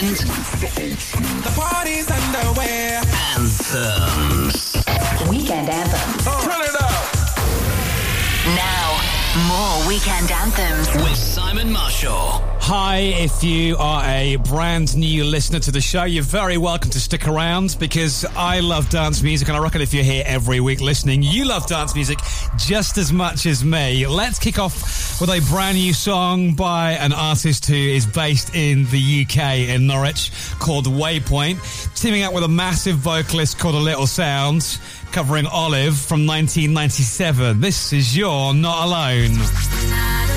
and the party's underway. Anthems. Weekend Anthem. Oh. More weekend anthems with Simon Marshall. Hi, if you are a brand new listener to the show, you're very welcome to stick around because I love dance music and I reckon if you're here every week listening, you love dance music just as much as me. Let's kick off with a brand new song by an artist who is based in the UK in Norwich called Waypoint, teaming up with a massive vocalist called A Little Sound, covering Olive from 1997. This is your Not Alone. himno.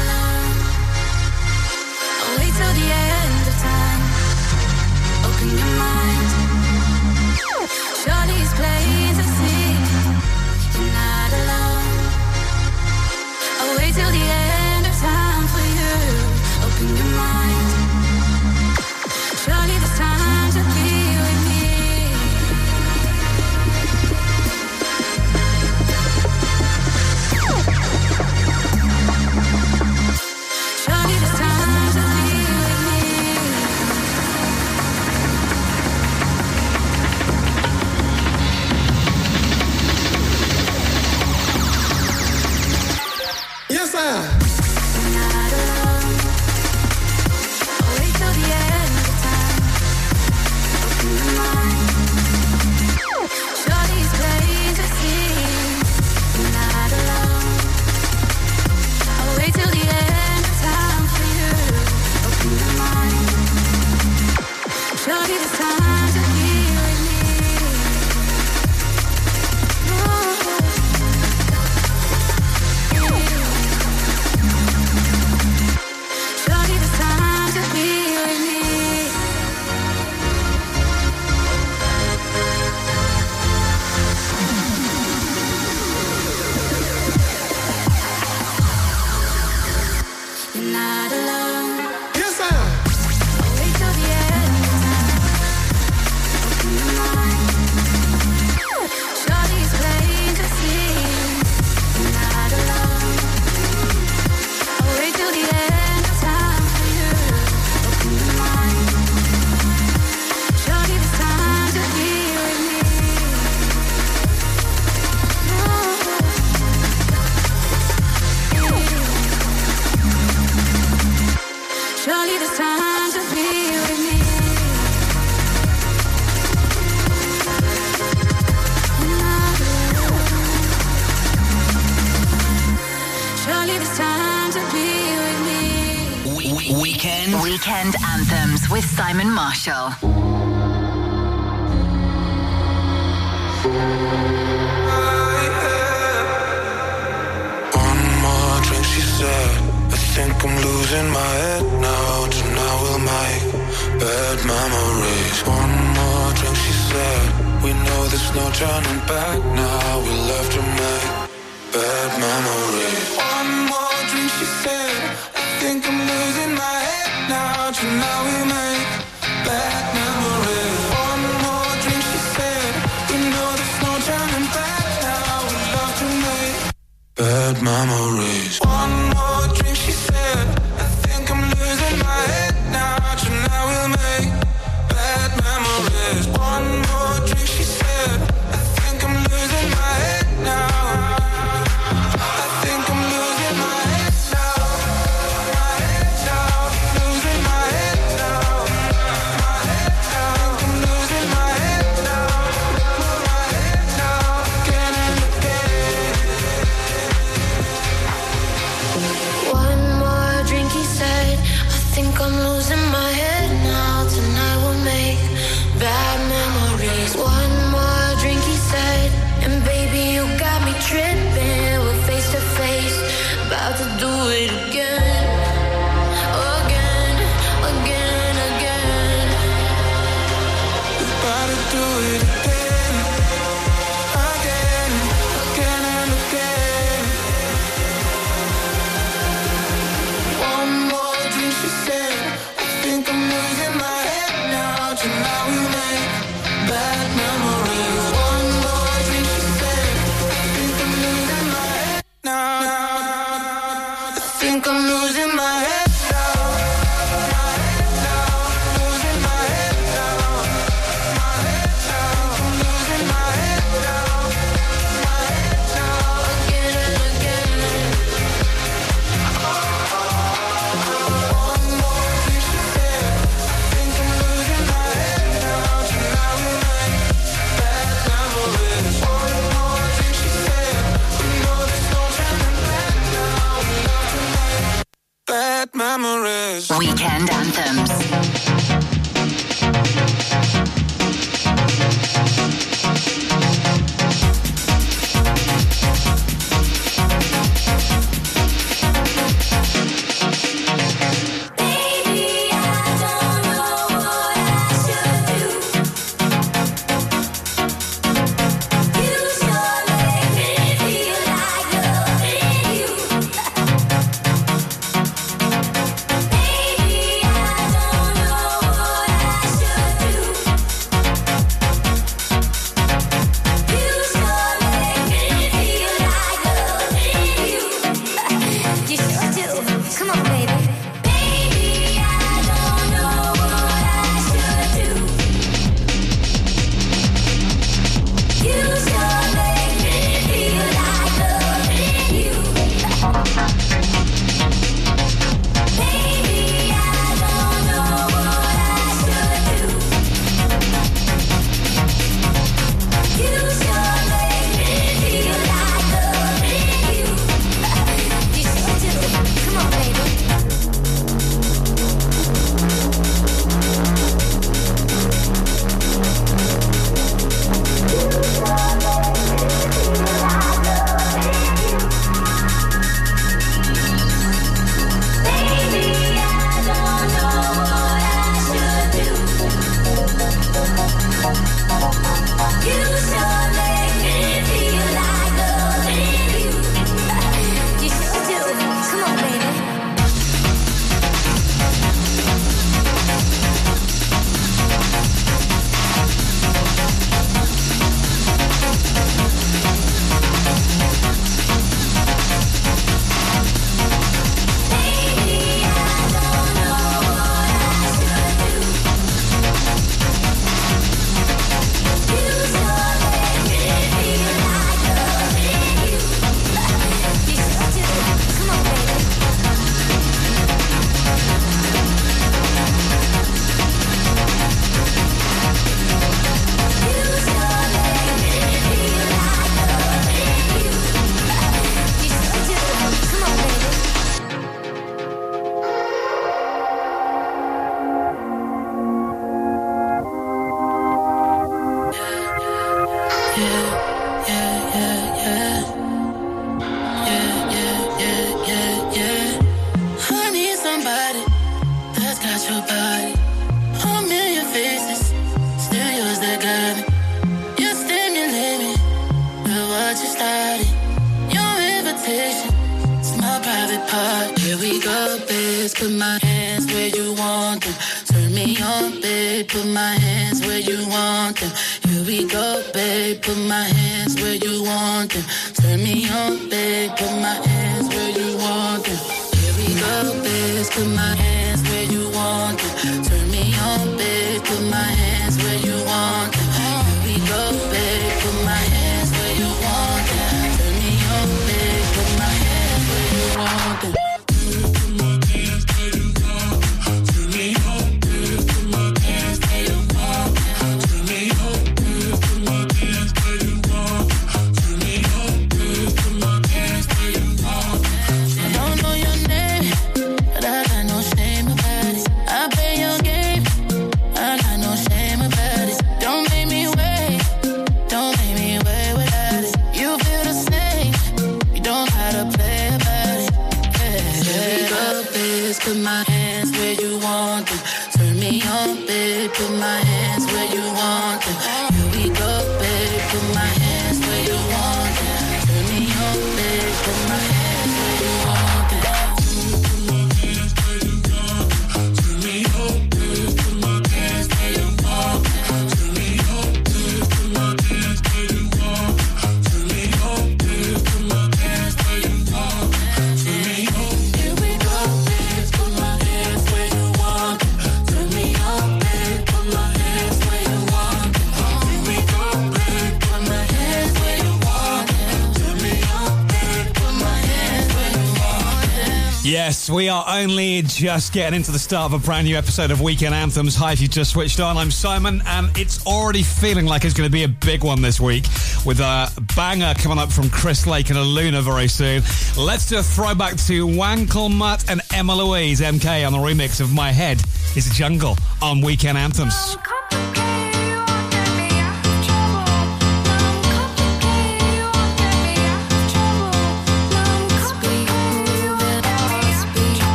only just getting into the start of a brand new episode of Weekend Anthems. Hi, if you just switched on, I'm Simon, and it's already feeling like it's going to be a big one this week with a banger coming up from Chris Lake and Aluna very soon. Let's do a throwback to Wankelmut and Emma Louise MK on the remix of My Head is a Jungle on Weekend Anthems.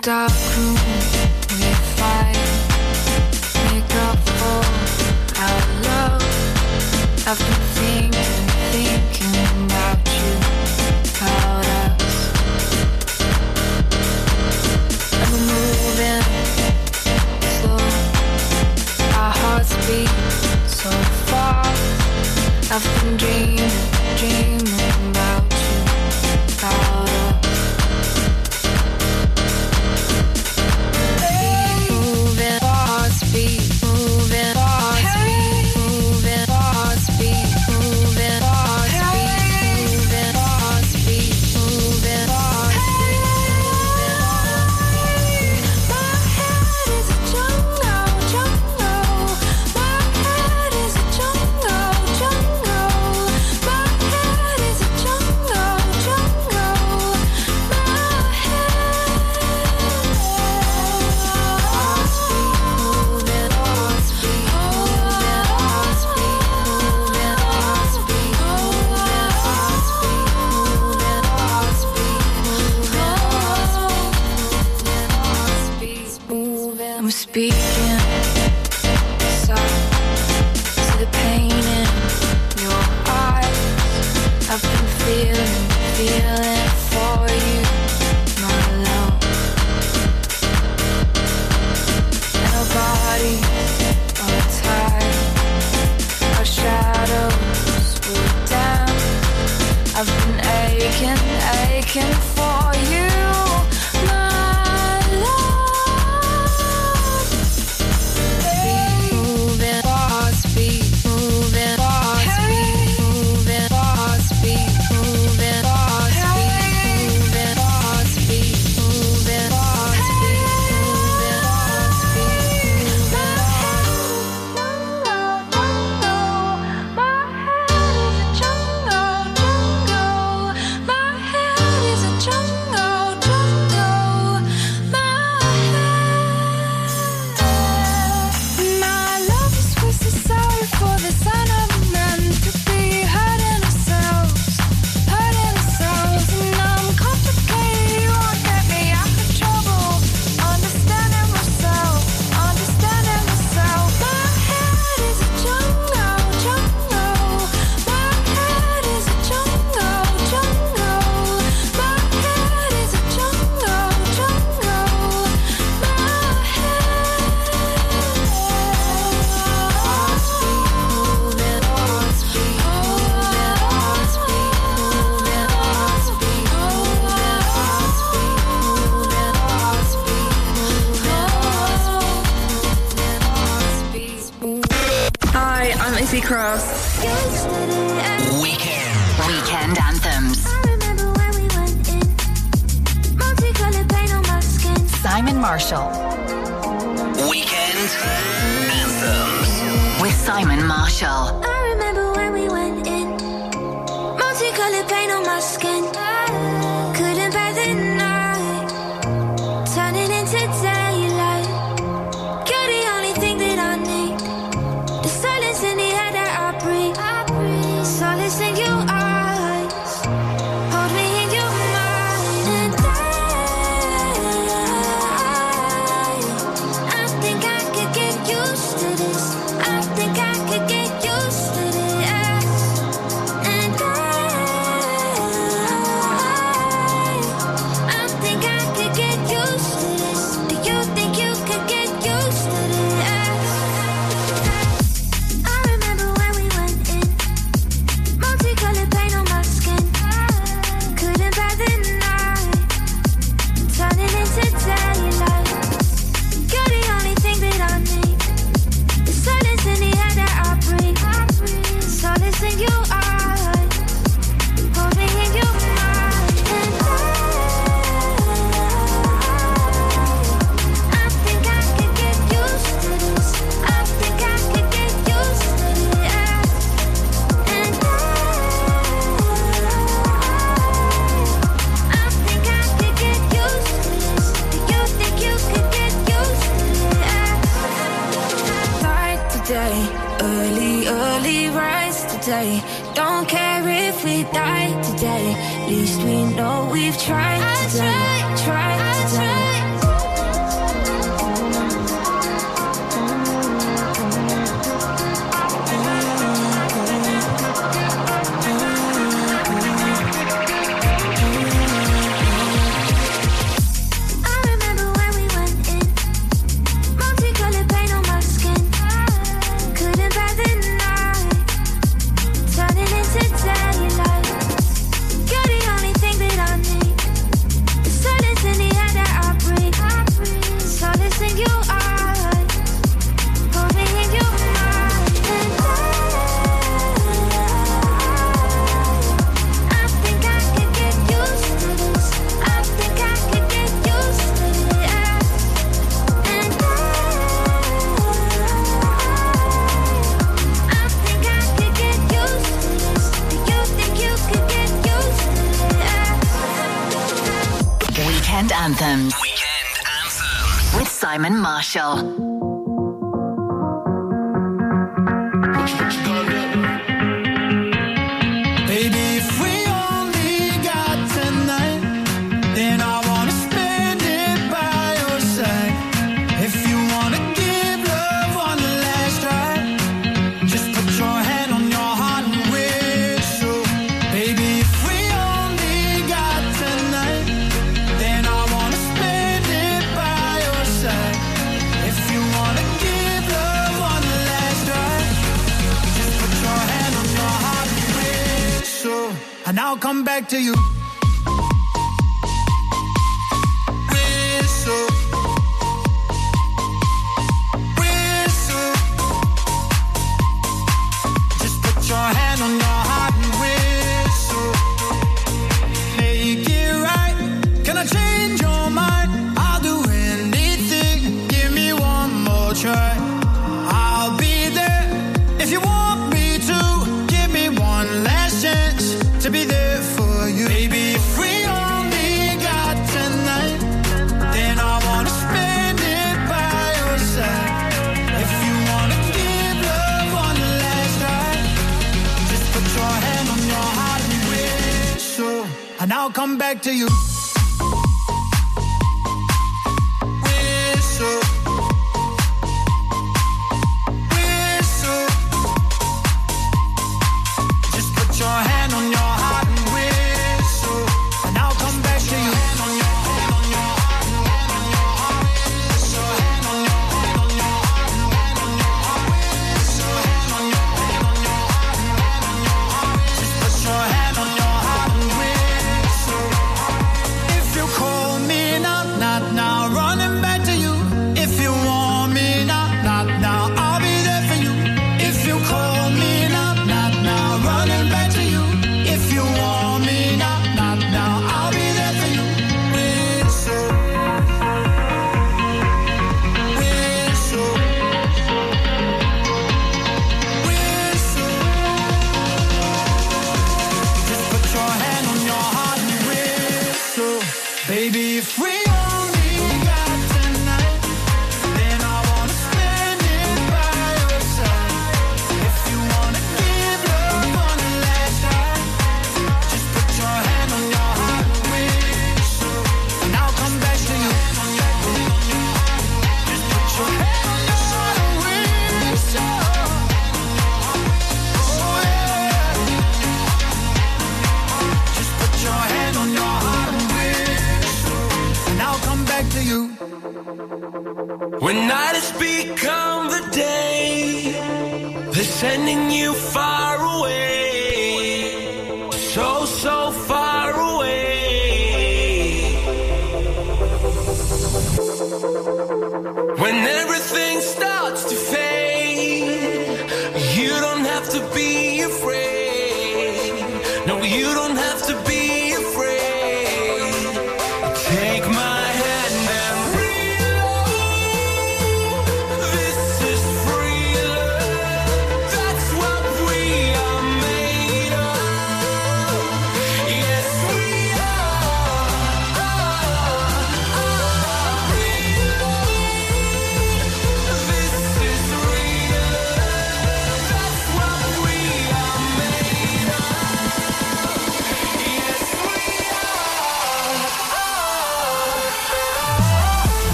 dark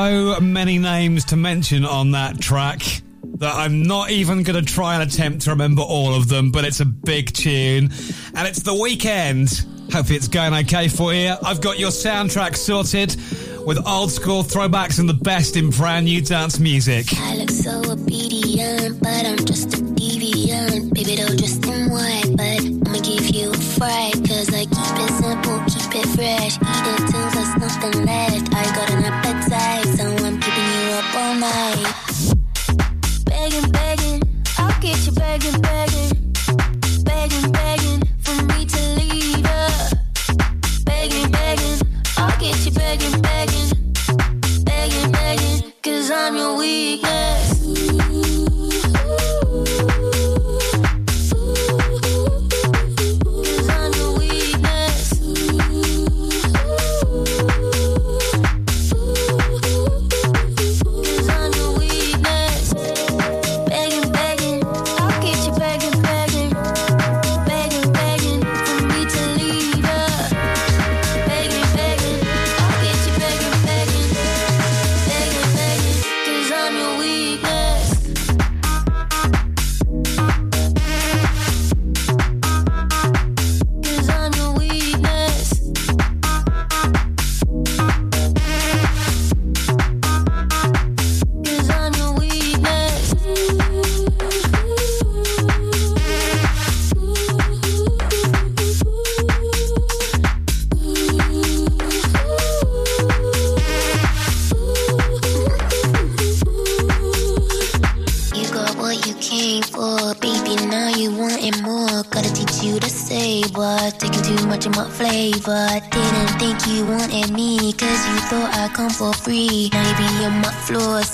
so many names to mention on that track that I'm not even going to try and attempt to remember all of them, but it's a big tune. And it's the weekend. Hopefully, it's going okay for you. I've got your soundtrack sorted with old school throwbacks and the best in brand new dance music. I look so obedient, but I'm just a deviant. Baby, don't dress in white, but I'ma give you a fright. Cause I keep it simple, keep it fresh. Eat it till there's nothing left. I got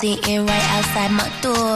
sitting right outside my door.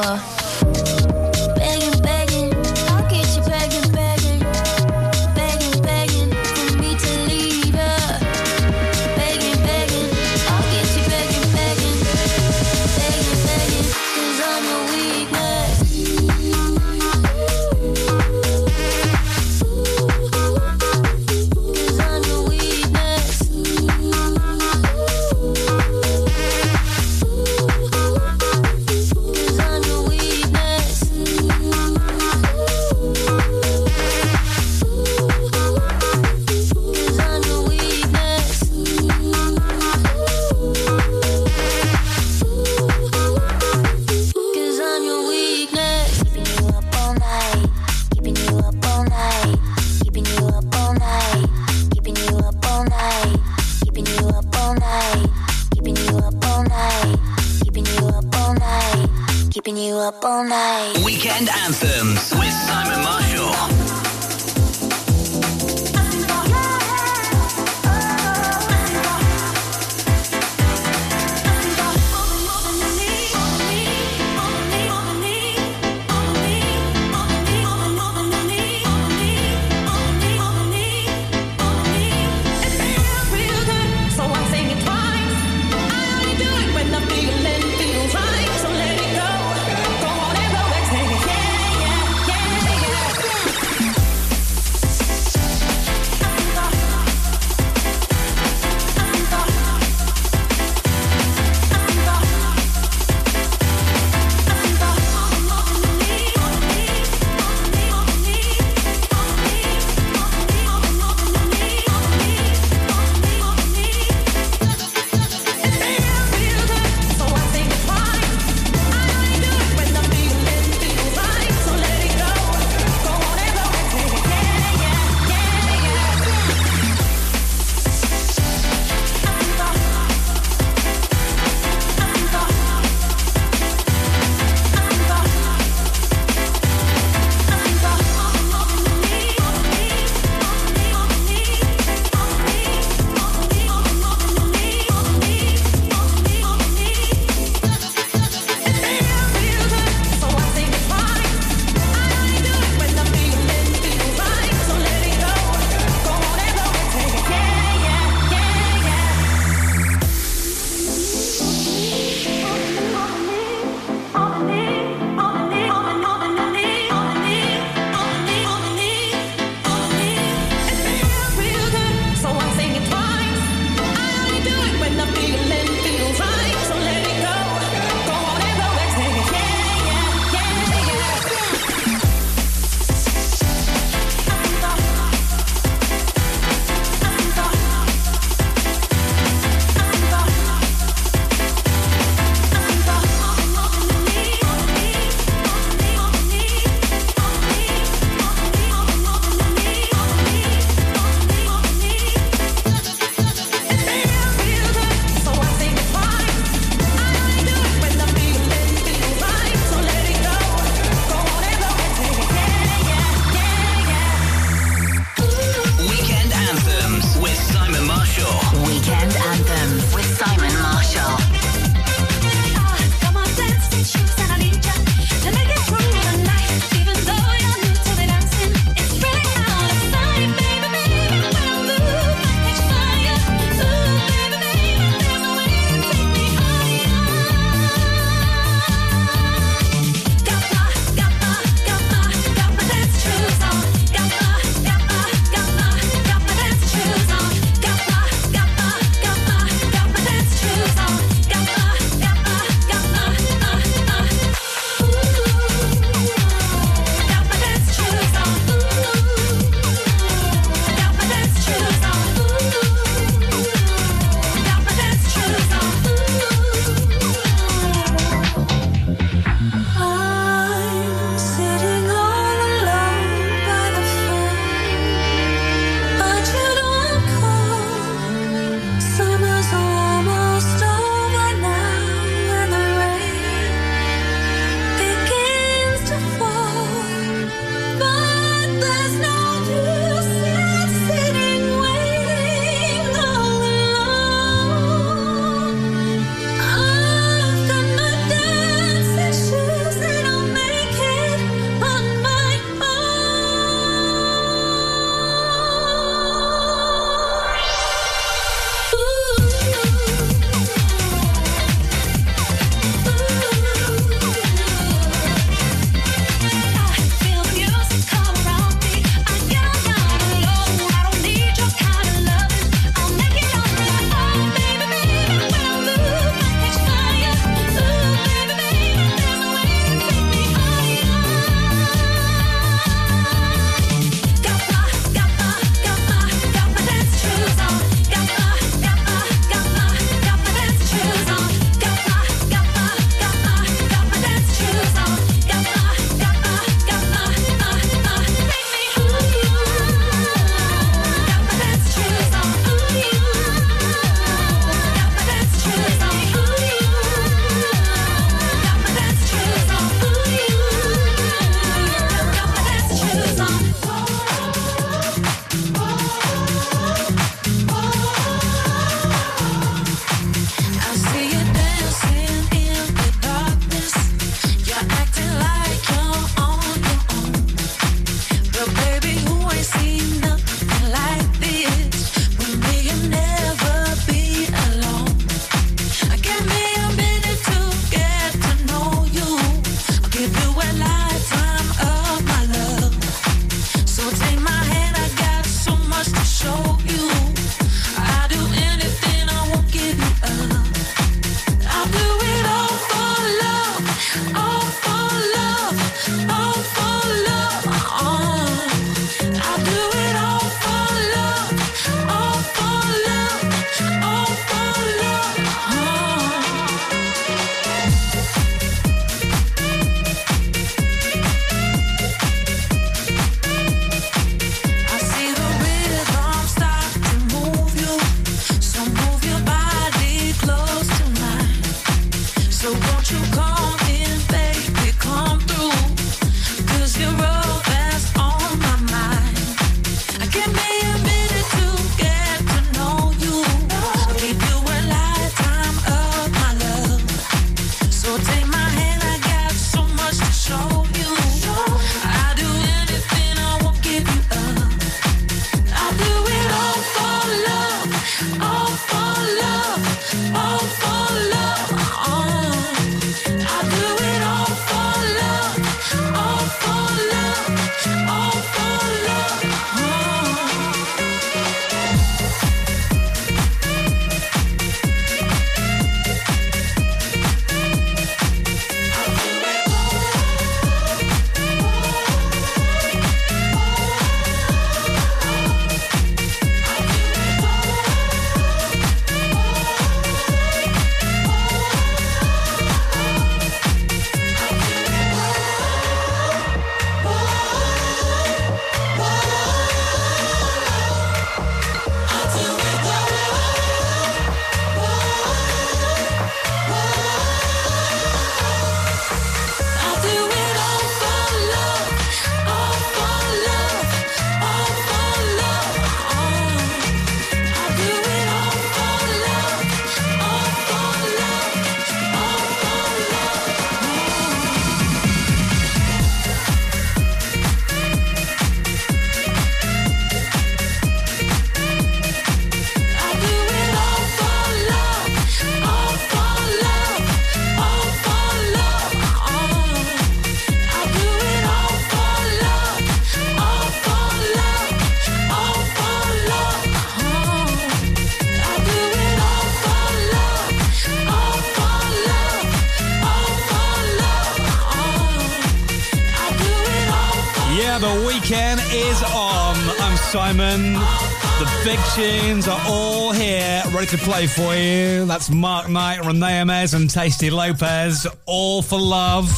to play for you. That's Mark Knight, Renee Mez, and Tasty Lopez. All for love.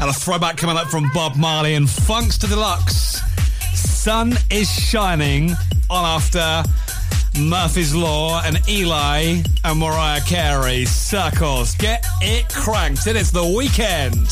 And a throwback coming up from Bob Marley and Funkstar De Luxe. Sun is shining on after Murphy's Law and Eli and Mariah Carey. Circles. Get it cranked. It is the weekend.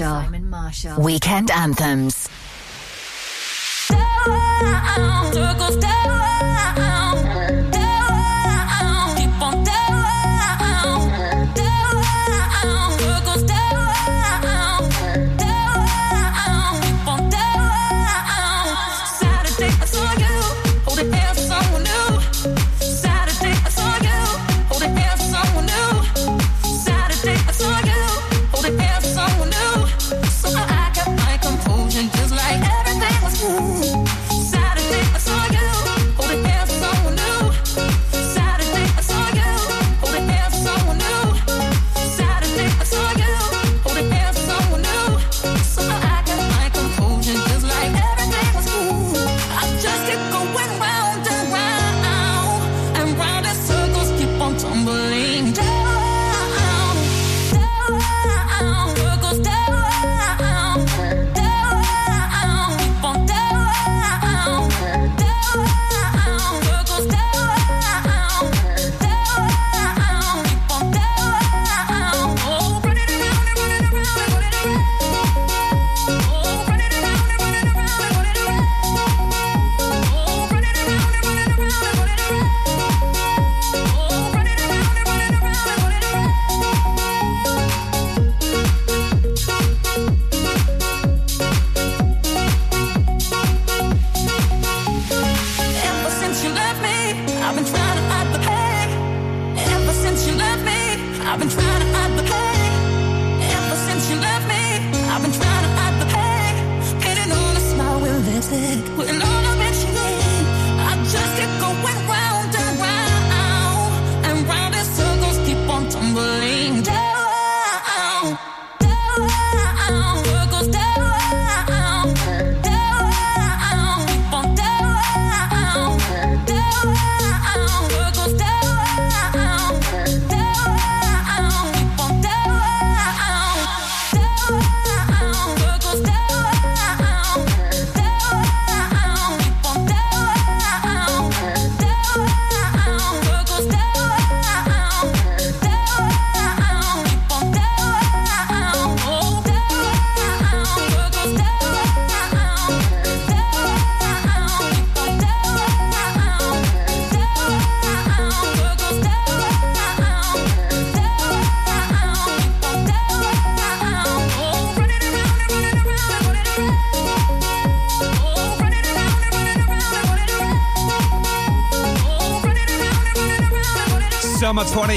Marshall. Simon Marshall. Weekend Anthems.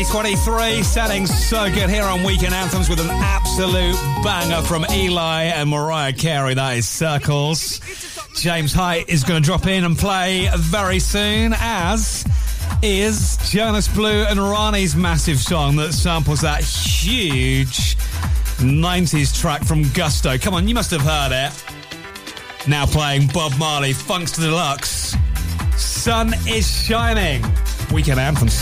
2023. Sounding so good here on Weekend Anthems with an absolute banger from Eli and Mariah Carey. That is Circles. James Hype is going to drop in and play very soon, as is Jonas Blue and Rani's massive song that samples that huge 90s track from Gusto. Come on, you must have heard it. Now playing Bob Marley, Funks Deluxe. Sun is shining. Weekend anthems.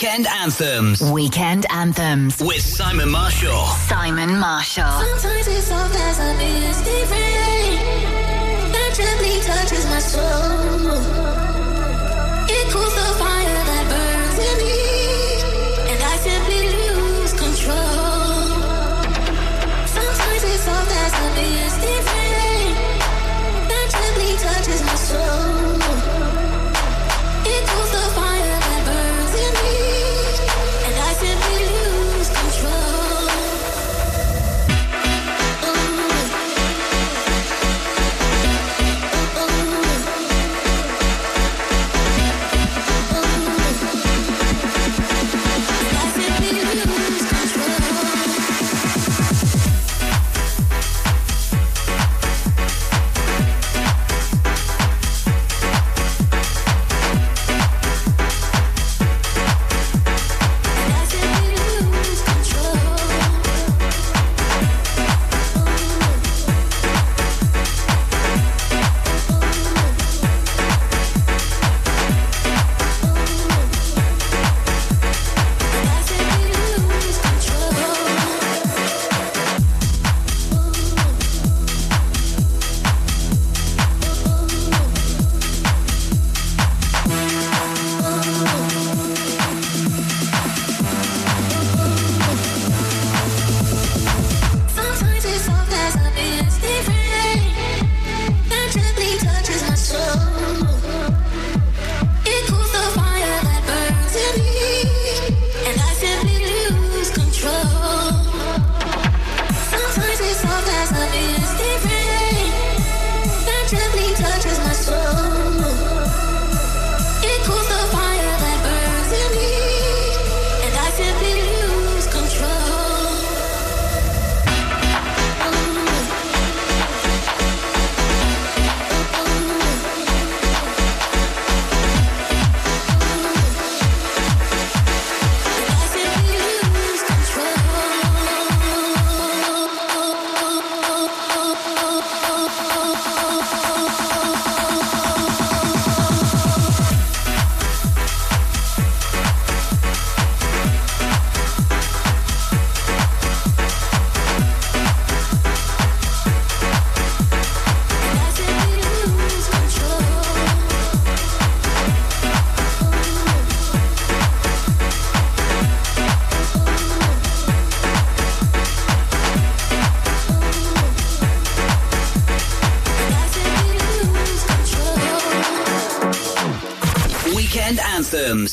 Weekend anthems Weekend anthems. with Simon Marshall. Simon Marshall. Sometimes it's soft as a misty rain that gently touches my soul. It cools the fire that burns in me, and I simply lose control. Sometimes it's soft as a misty rain that gently touches my soul.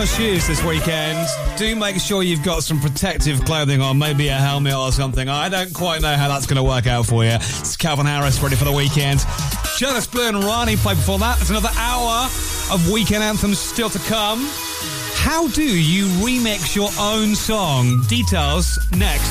your shoes this weekend, do make sure you've got some protective clothing on, maybe a helmet or something. I don't quite know how that's going to work out for you. It's Calvin Harris ready for the weekend. Jonas Blue and Rani play before that. There's another hour of weekend anthems still to come. How do you remix your own song? Details next.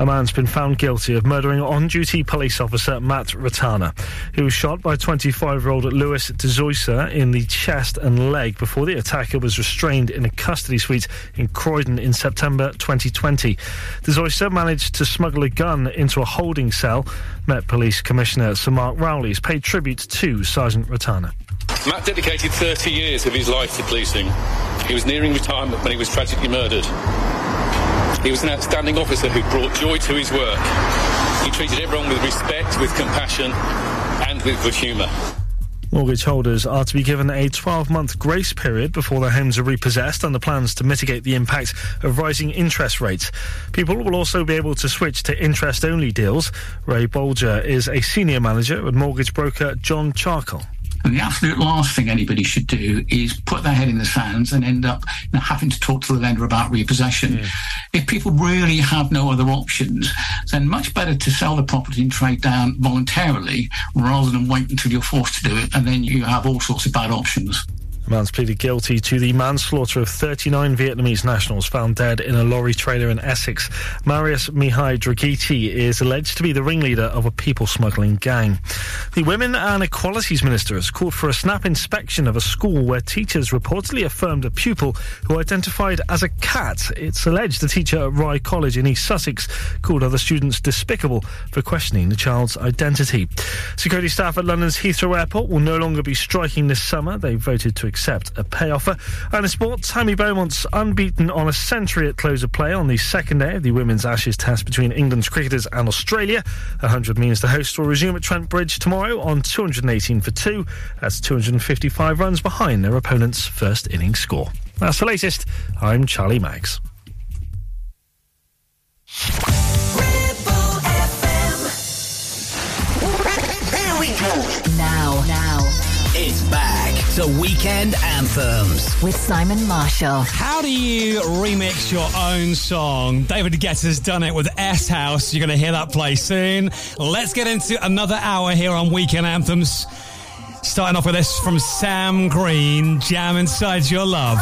A man's been found guilty of murdering on duty police officer Matt Ratana. He was shot by 25 year old Louis de Zoysa in the chest and leg before the attacker was restrained in a custody suite in Croydon in September 2020. De Zoysa managed to smuggle a gun into a holding cell. Met Police Commissioner Sir Mark Rowley has paid tribute to Sergeant Ratana. Matt dedicated 30 years of his life to policing. He was nearing retirement when he was tragically murdered. He was an outstanding officer who brought joy to his work. He treated everyone with respect, with compassion, and with good humour. Mortgage holders are to be given a 12 month grace period before their homes are repossessed under plans to mitigate the impact of rising interest rates. People will also be able to switch to interest only deals. Ray Boulger is a senior manager at mortgage broker John Charcol. And the absolute last thing anybody should do is put their head in the sands and end up you know, having to talk to the lender about repossession. If people really have no other options, then much better to sell the property and trade down voluntarily rather than wait until you're forced to do it and then you have all sorts of bad options. Man's pleaded guilty to the manslaughter of 39 Vietnamese nationals found dead in a lorry trailer in Essex. Marius Mihai Draghici is alleged to be the ringleader of a people smuggling gang. The Women and Equalities Minister has called for a snap inspection of a school where teachers reportedly affirmed a pupil who identified as a cat. It's alleged the teacher at Rye College in East Sussex called other students despicable for questioning the child's identity. Security staff at London's Heathrow Airport will no longer be striking this summer. They voted to accept a pay offer. And in sport, Tammy Beaumont's unbeaten on a century at close of play on the second day of the Women's Ashes test between England's cricketers and Australia. 100 means the hosts will resume at Trent Bridge tomorrow on 218 for two. That's 255 runs behind their opponent's first innings score. That's the latest. I'm Charlie Maggs. To Weekend Anthems. With Simon Marshall. How do you remix your own song? David Guetta's done it with S House. You're going to hear that play soon. Let's get into another hour here on Weekend Anthems. Starting off with this from Sam Green, Jam Inside Your Love.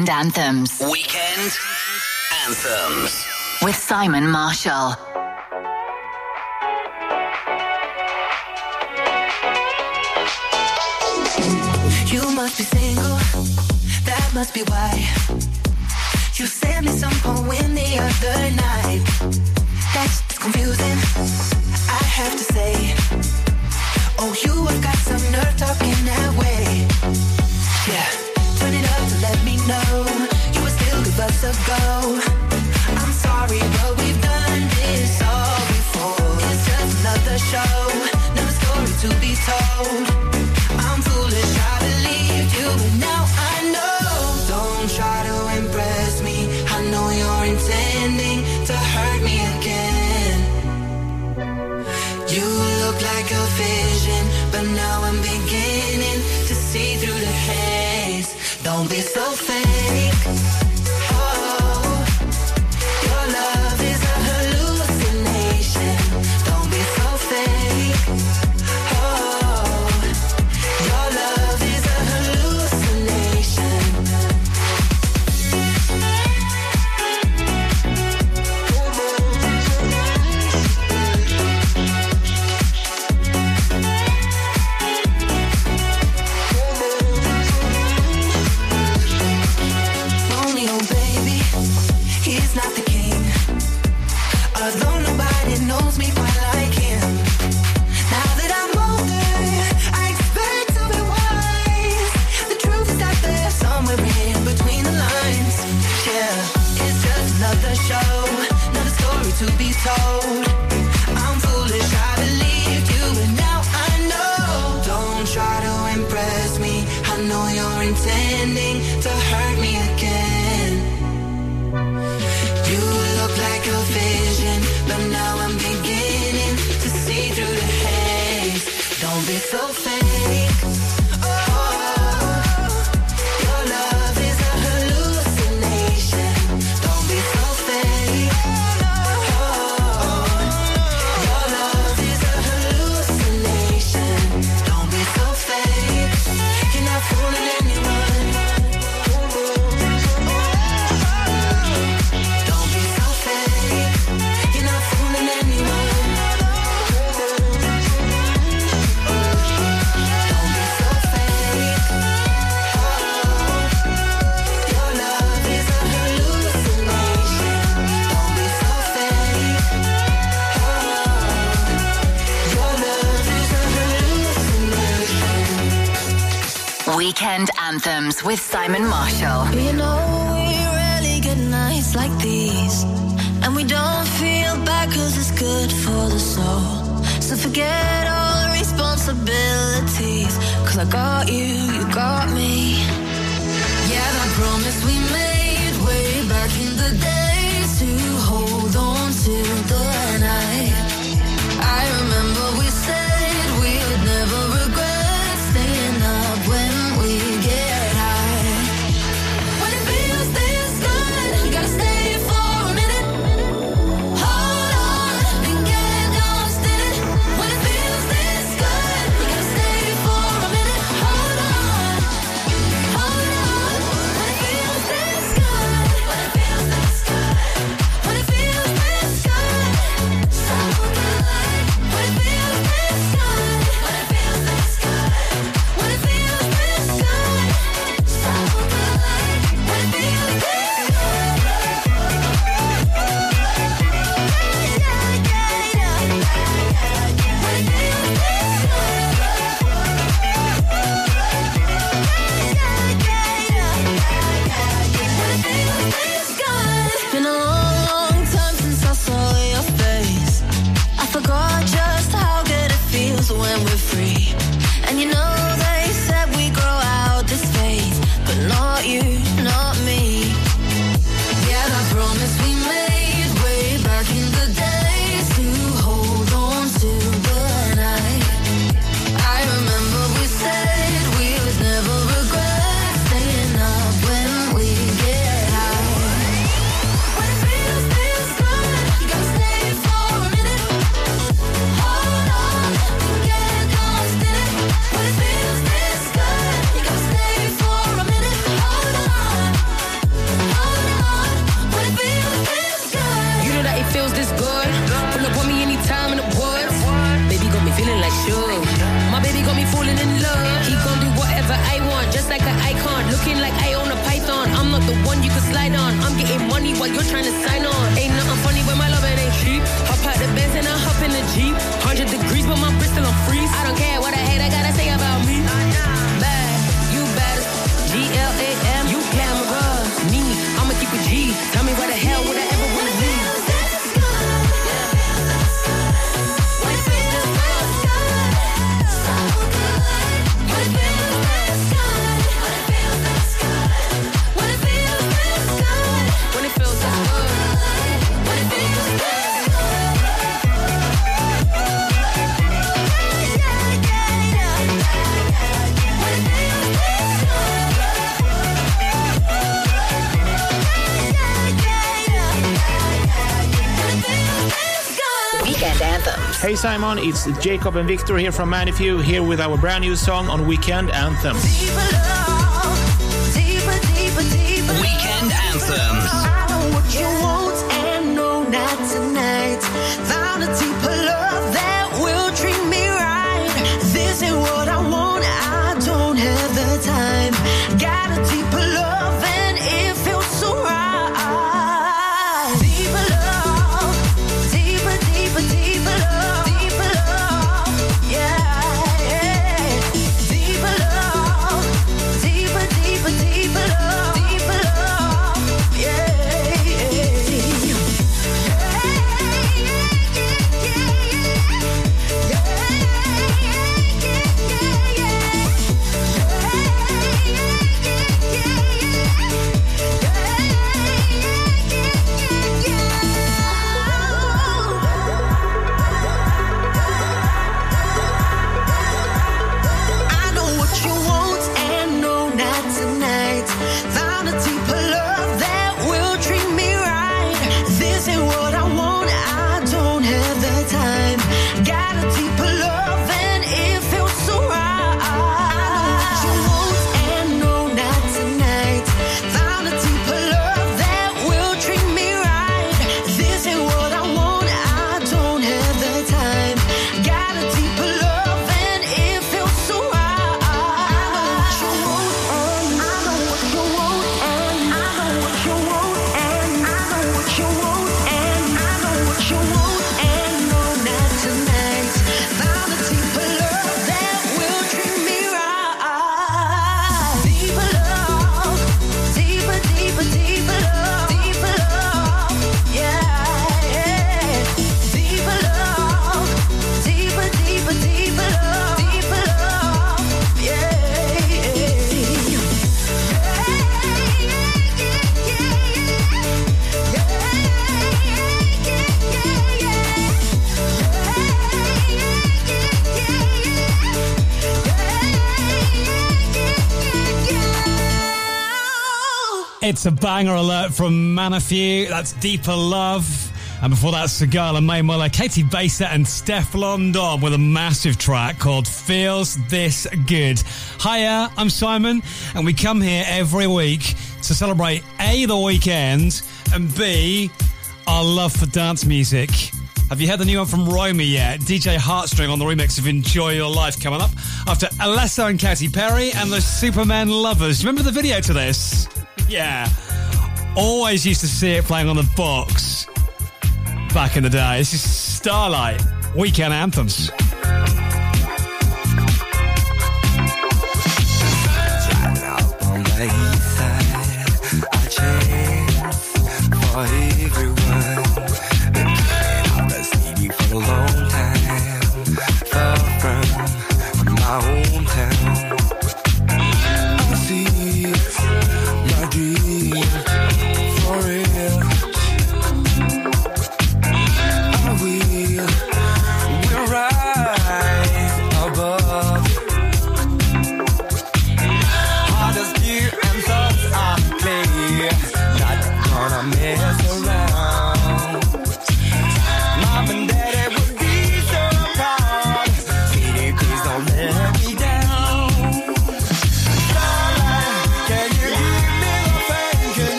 Weekend Anthems. Weekend Anthems. With Simon Marshall. You must be single, that must be why. You sent me some poem the other night. That's confusing, I have to say. Oh, you are. out. Simon, it's Jacob and Victor here from Manifew, here with our brand new song on Weekend Anthems. Weekend Anthems. I know what It's a banger alert from Manifew. That's Deeper Love. And before that, Sigala Mae Muller, Caity Baser, and Stefflon Don with a massive track called Feels This Good. Hiya, I'm Simon, and we come here every week to celebrate A, the weekend, and B, our love for dance music. Have you heard the new one from Romy yet? DJ Heartstring on the remix of Enjoy Your Life coming up after Alesso and Katy Perry and the Supermen Lovers. Remember the video to this? Yeah. Always used to see it playing on the box back in the day. This is Starlight, Weekend Anthems. everyone.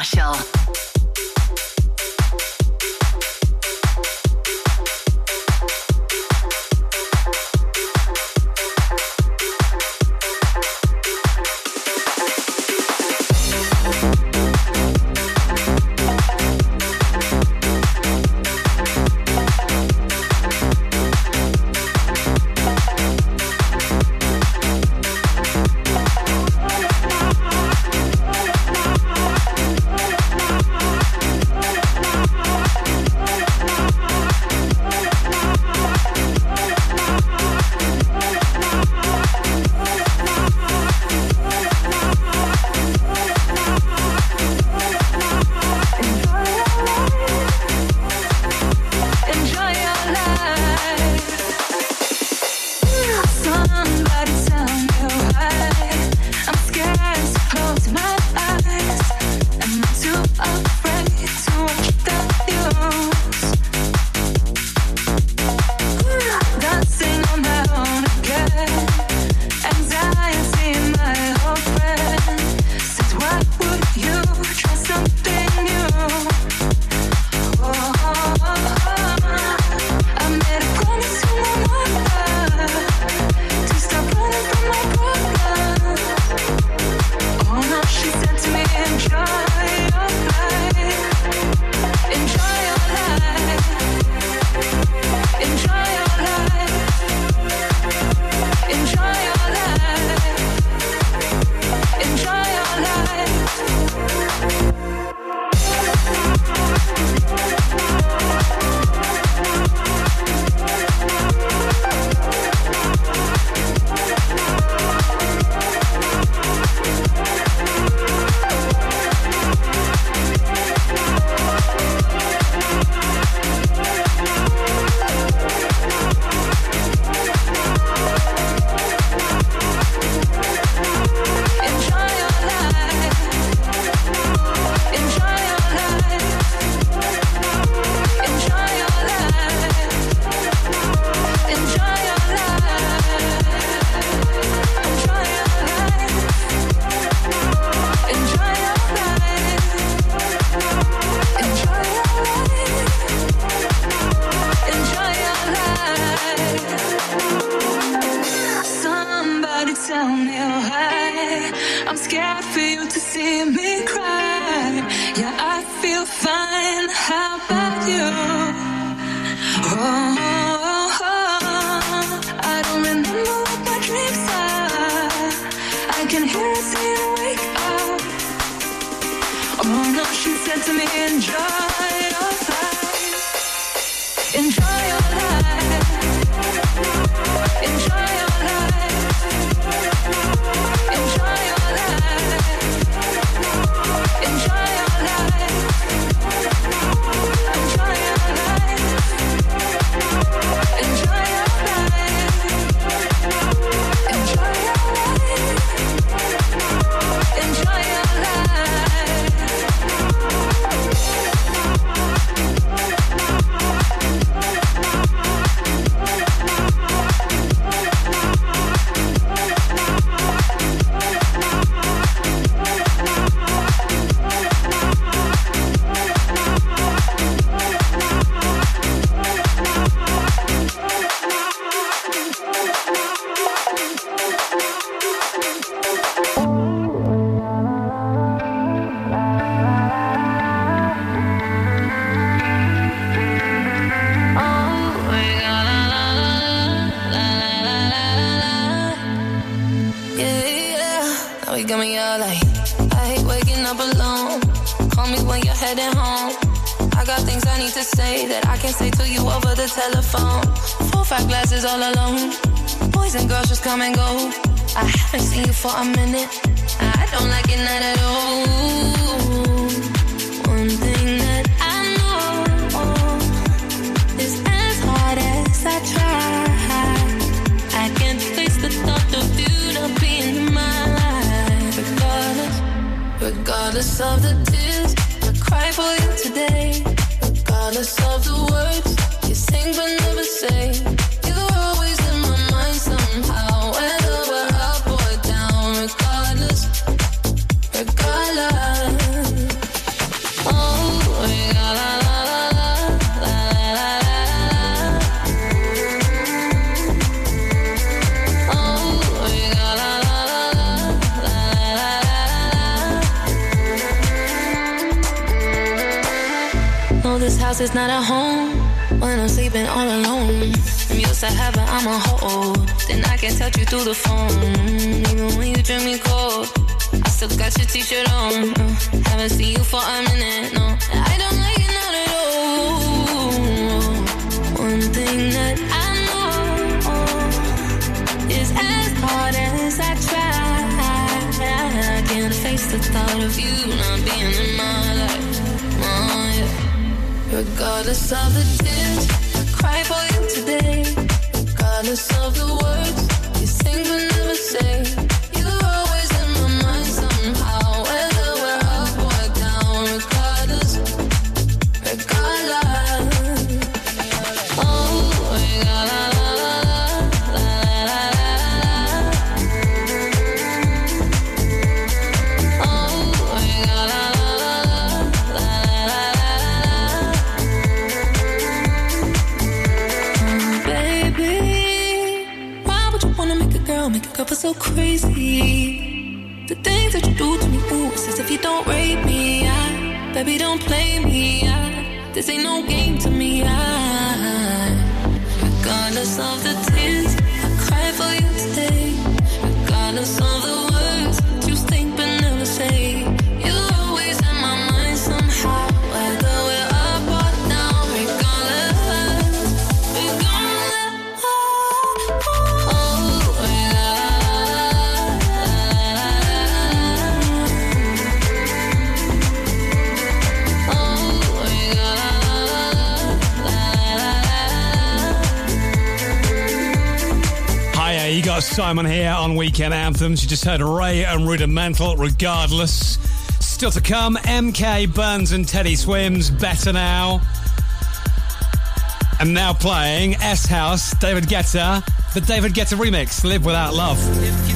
Marshall. Simon here on Weekend Anthems. You just heard Raye and Rudimental, regardless. Still to come, MK Burns and Teddy Swims, Better Now. And now playing S House, David Guetta, the David Guetta remix, Live Without Love.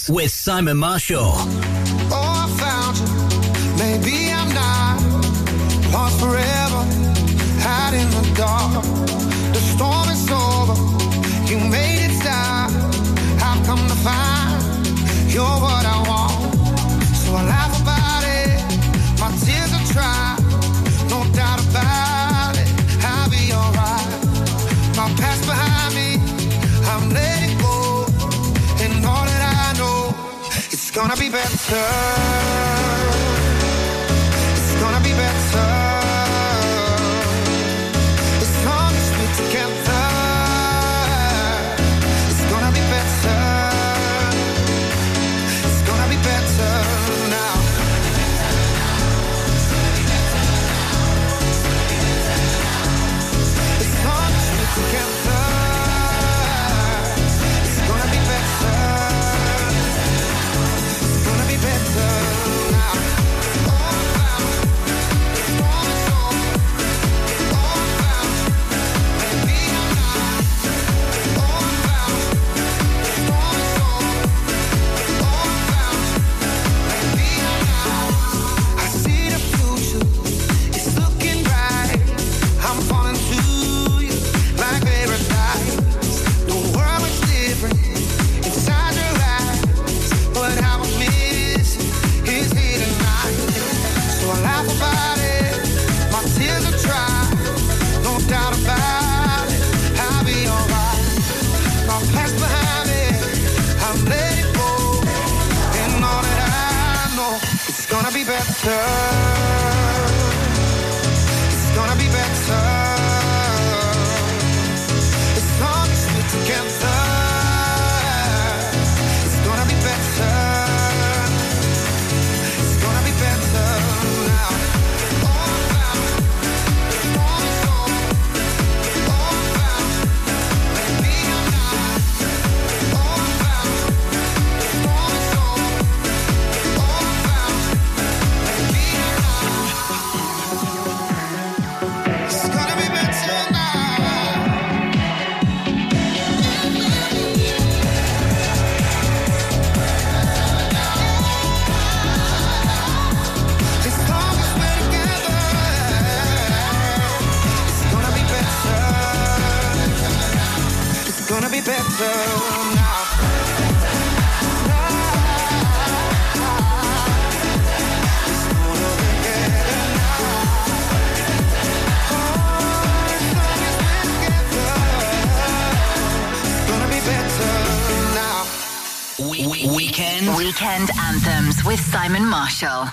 Anthems with Simon Marshall. Oh, gonna be better. Marshall.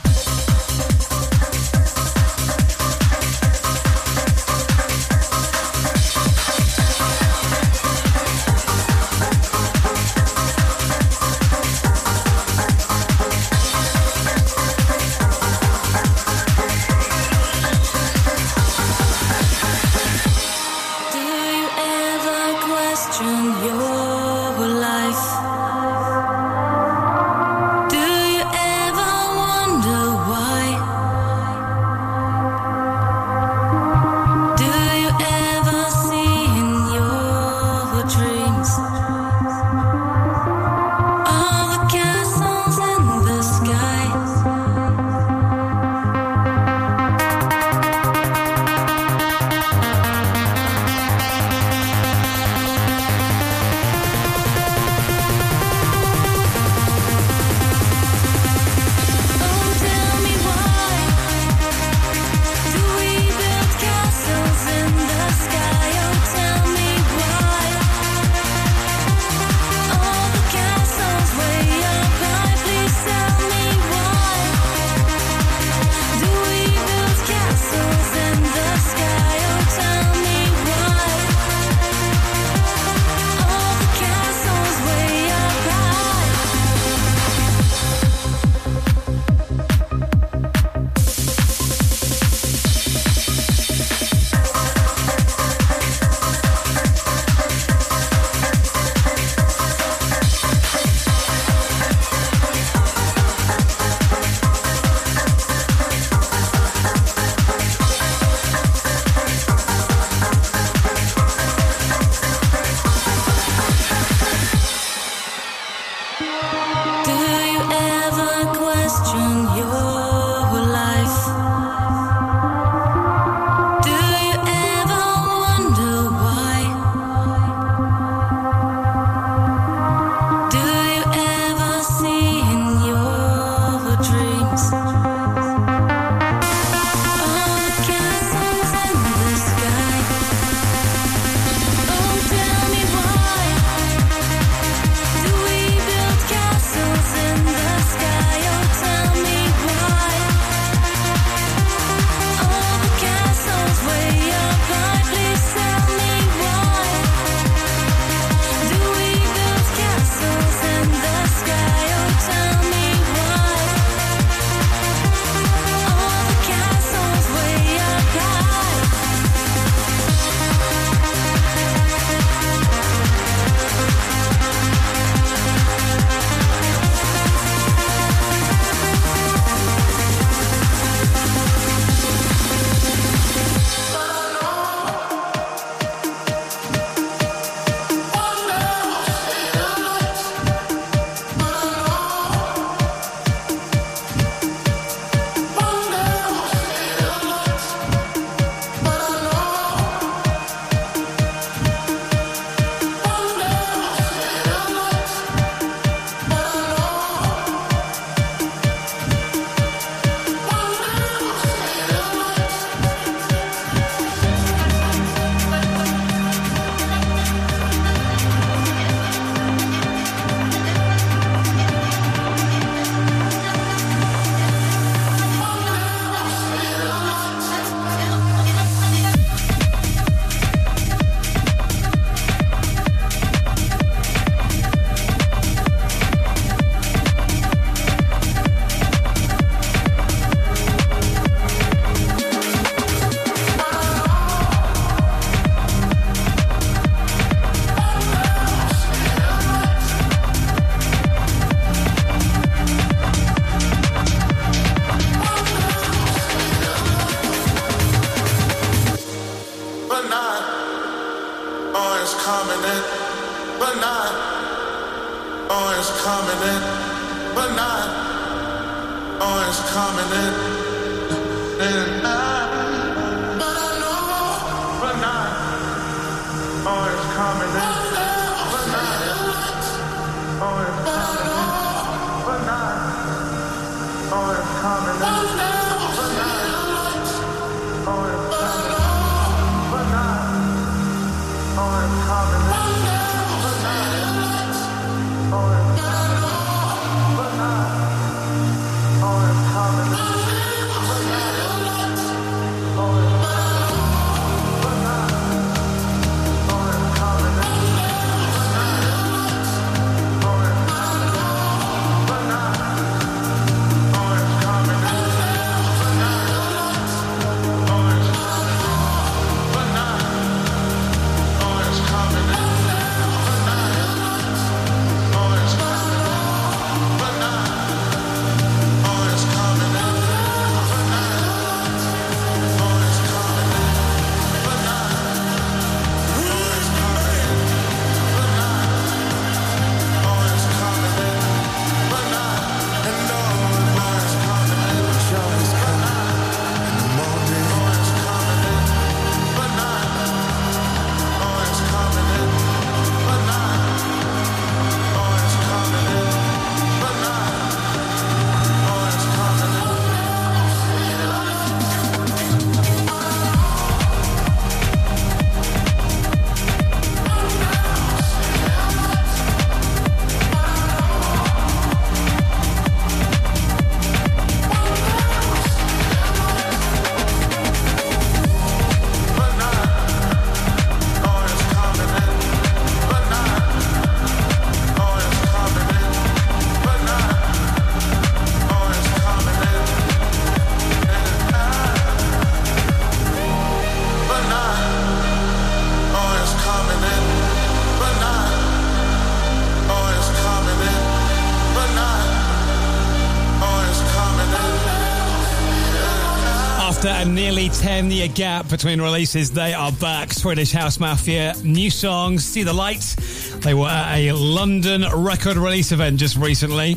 Nearly 10 year gap between releases, they are back. Swedish House Mafia, new songs, See the Light. They were at a London record release event just recently.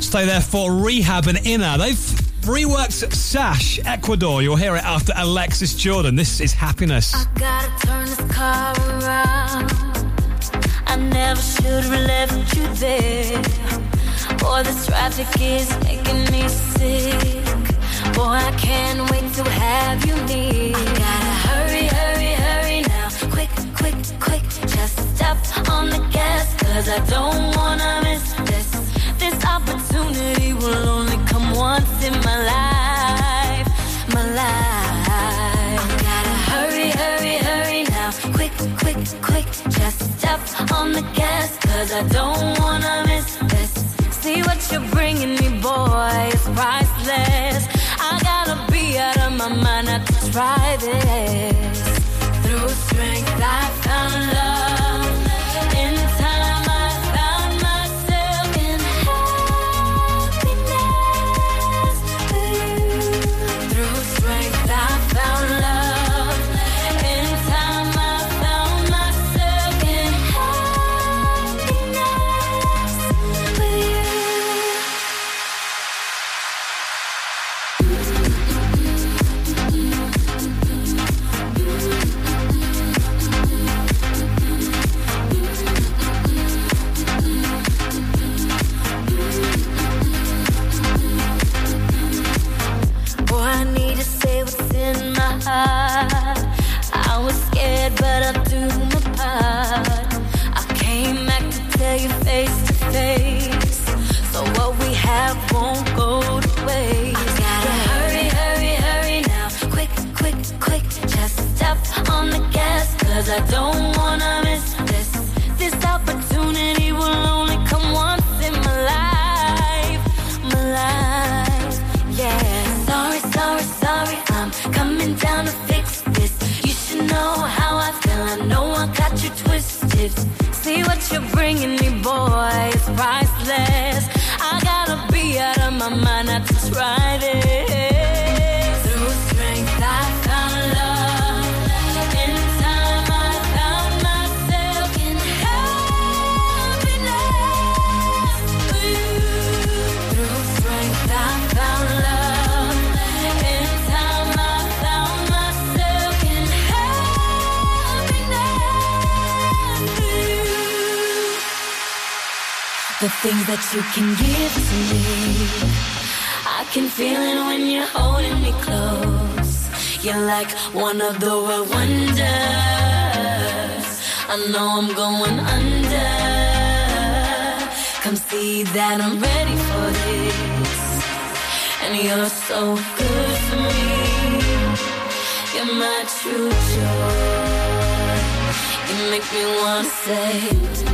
Stay there for R3HAB and INNA. They've reworked Sash, Ecuador. You'll hear it after Alexis Jordan. This is Happiness. Gotta turn this car around. I never should have left you there. Boy, this traffic is making me sick. Boy, I can't wait to have you near. I gotta hurry, hurry, hurry now. Quick, quick, quick. Just step on the gas, cause I don't wanna miss this. This opportunity will only come once in my life. My life. I gotta hurry, hurry, hurry now. Quick, quick, quick. Just step on the gas, cause I don't wanna miss this. See what you're bringing me, boy, it's priceless. I gotta be out of my mind not to try this. Through strength, I found love. Won't go to waste. I gotta hurry, hurry, hurry now. Quick, quick, quick. Just step on the gas, cause I don't wanna miss this. This opportunity will only come once in my life. My life. Yeah, sorry, sorry, sorry. I'm coming down to fix this. You should know how I feel. I know I got you twisted. See what you're bringing me, boy. It's priceless. My mind not to try this. Through strength, I found love. The things that you can give to me, can feel it when you're holding me close. You're like one of the world wonders. I know I'm going under. Come see that I'm ready for this. And you're so good for me. You're my true joy. You make me wanna say.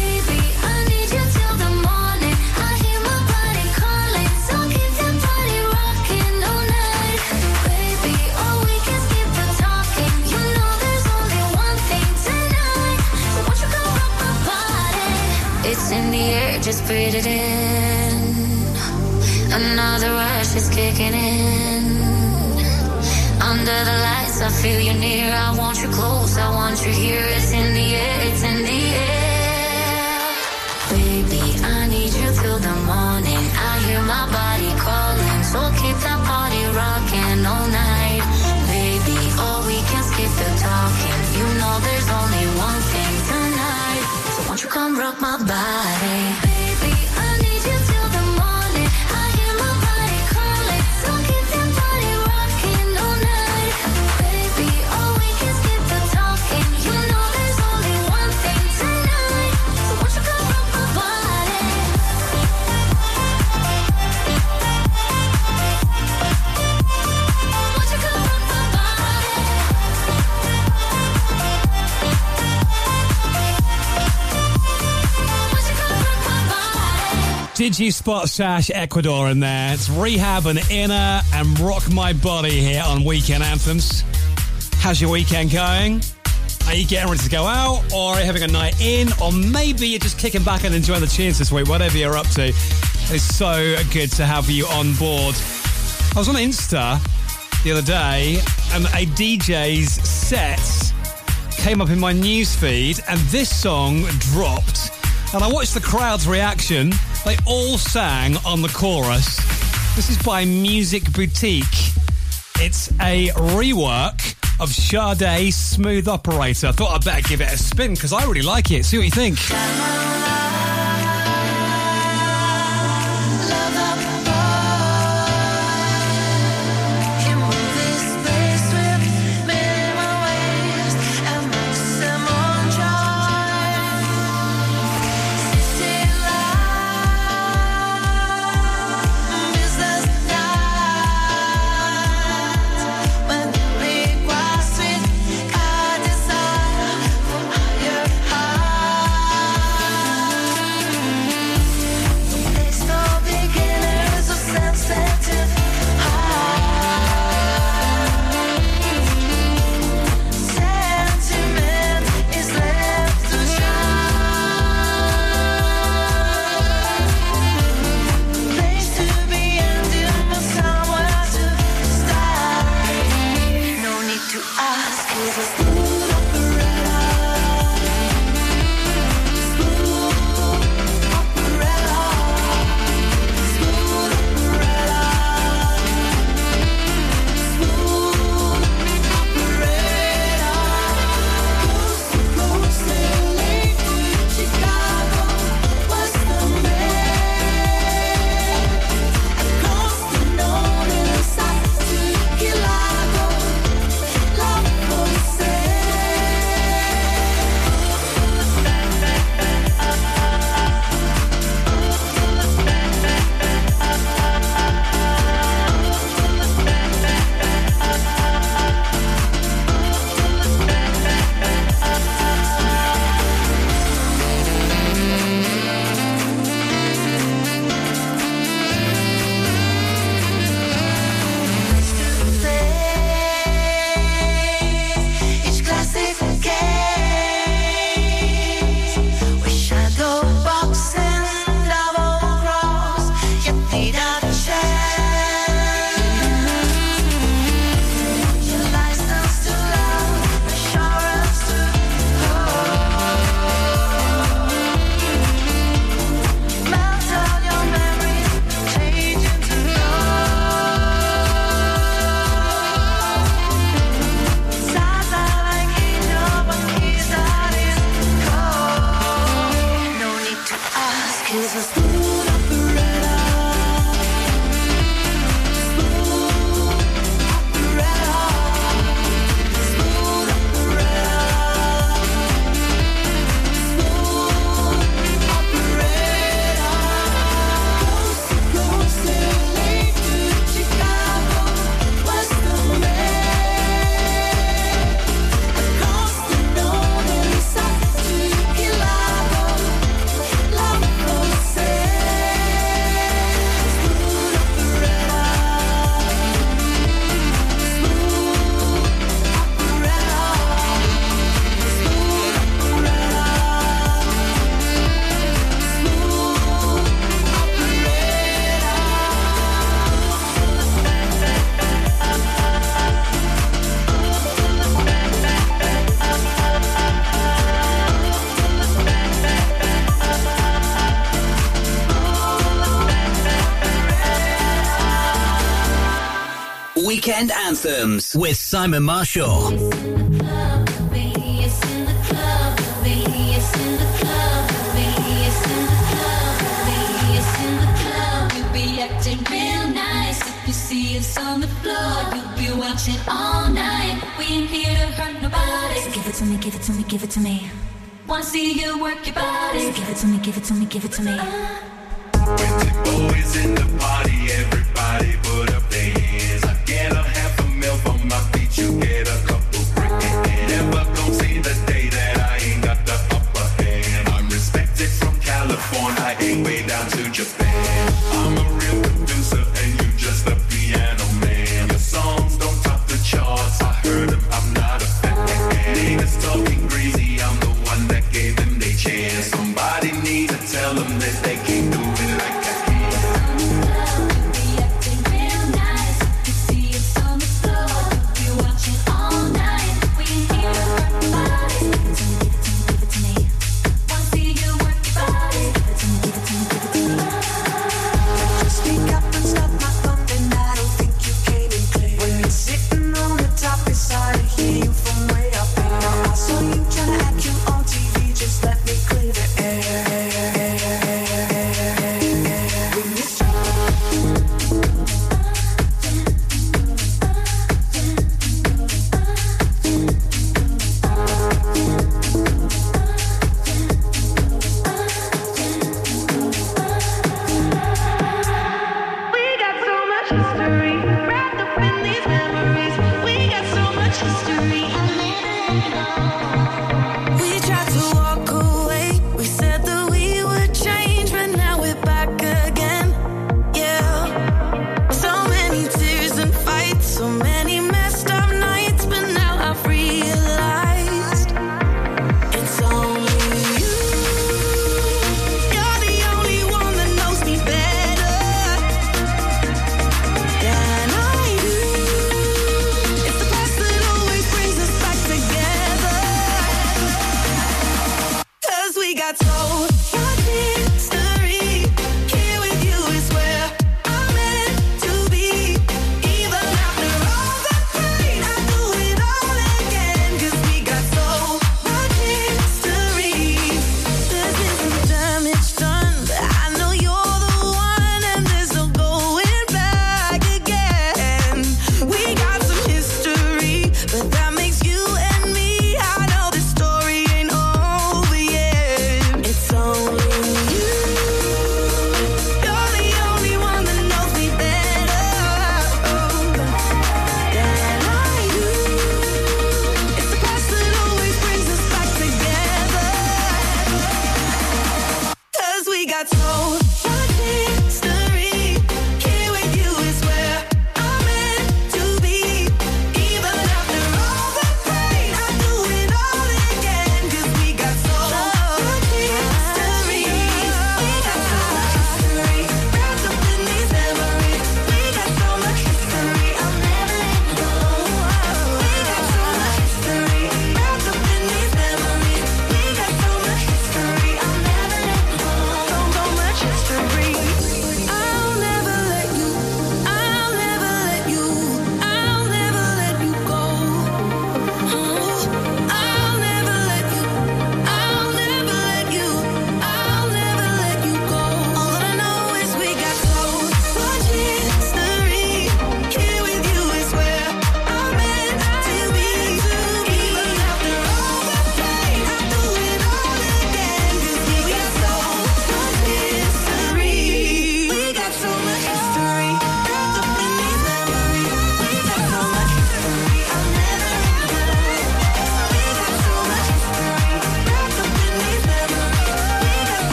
Just breathe it in. Another rush is kicking in. Under the lights, I feel you near. I want you close, I want you here. It's in the air, it's in the air. Baby, I need you till the morning. I hear my body calling, so keep that party rocking all night. Baby, oh, we can skip the talking. You know there's only one thing tonight. So won't you come rock my body? Did you spot Sash Ecuador in there? It's R3HAB and INNA and Rock My Body here on Weekend Anthems. How's your weekend going? Are you getting ready to go out or are you having a night in? Or maybe you're just kicking back and enjoying the tunes this week, whatever you're up to. It's so good to have you on board. I was on Insta the other day and a DJ's set came up in my news feed and this song dropped and I watched the crowd's reaction. They all sang on the chorus. This is by Music Boutique. It's a rework of Sade Smooth Operator. I thought I'd better give it a spin because I really like it. See what you think. anthems with Simon Marshall. all night. We ain't here to hurt nobody. So give it to me, give it to me, give it to me. Wanna see you work your body. So give it to me, give it to me, give it to me. Uh.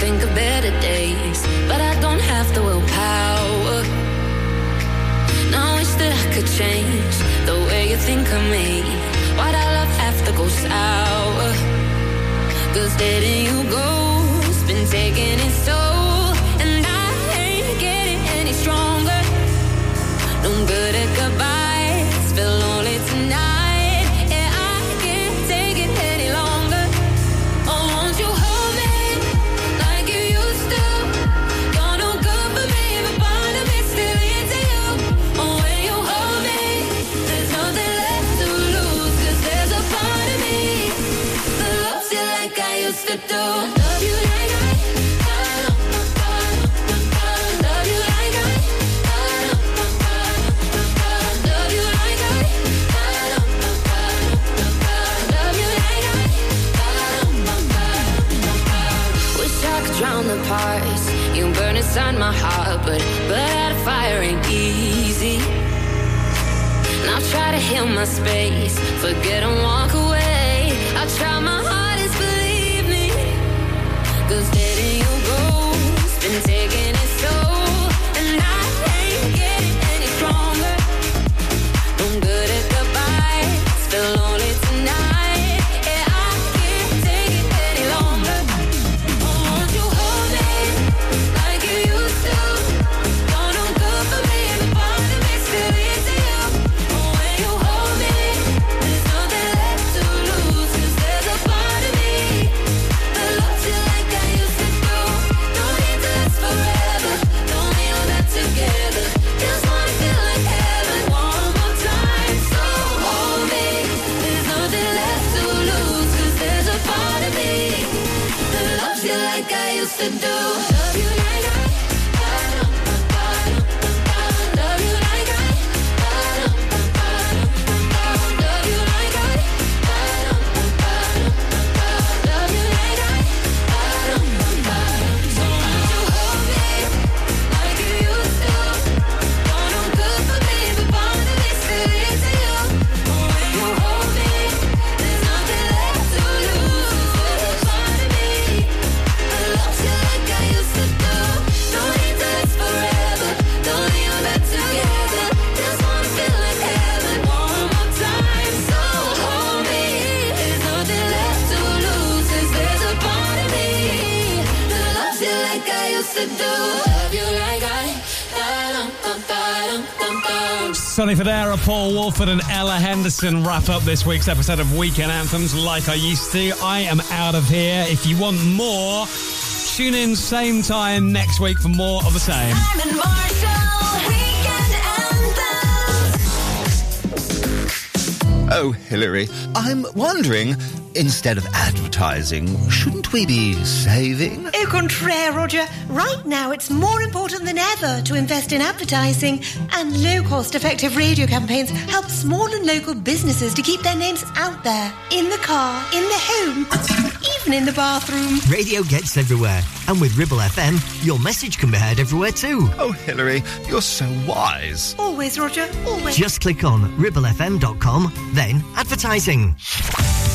think of better days, but I don't have the willpower. Now I wish that I could change the way you think of me. Why'd our love have to go sour? Cause letting you go's been taking its toll, and I ain't getting any stronger. No good at goodbye. Inside my heart, but but fire ain't easy. Now try to heal my space, forget and walk away. I try my hardest, believe me. Cause letting you go's been taking Sonny Fodera, Paul Woolford, and Ella Henderson wrap up this week's episode of Weekend Anthems like I used to. I am out of here. If you want more, tune in same time next week for more of the same. Simon Marshall, Weekend Anthems. Oh, Hillary, I'm wondering, instead of advertising, shouldn't we be saving? Au contraire, Roger. Right now, it's more important than ever to invest in advertising, and low cost effective radio campaigns help small and local businesses to keep their names out there in the car, in the home, even in the bathroom. Radio gets everywhere, and with Ribble FM, your message can be heard everywhere too. Oh, Hillary, you're so wise. Always, Roger, always. Just click on ribblefm.com, then advertising.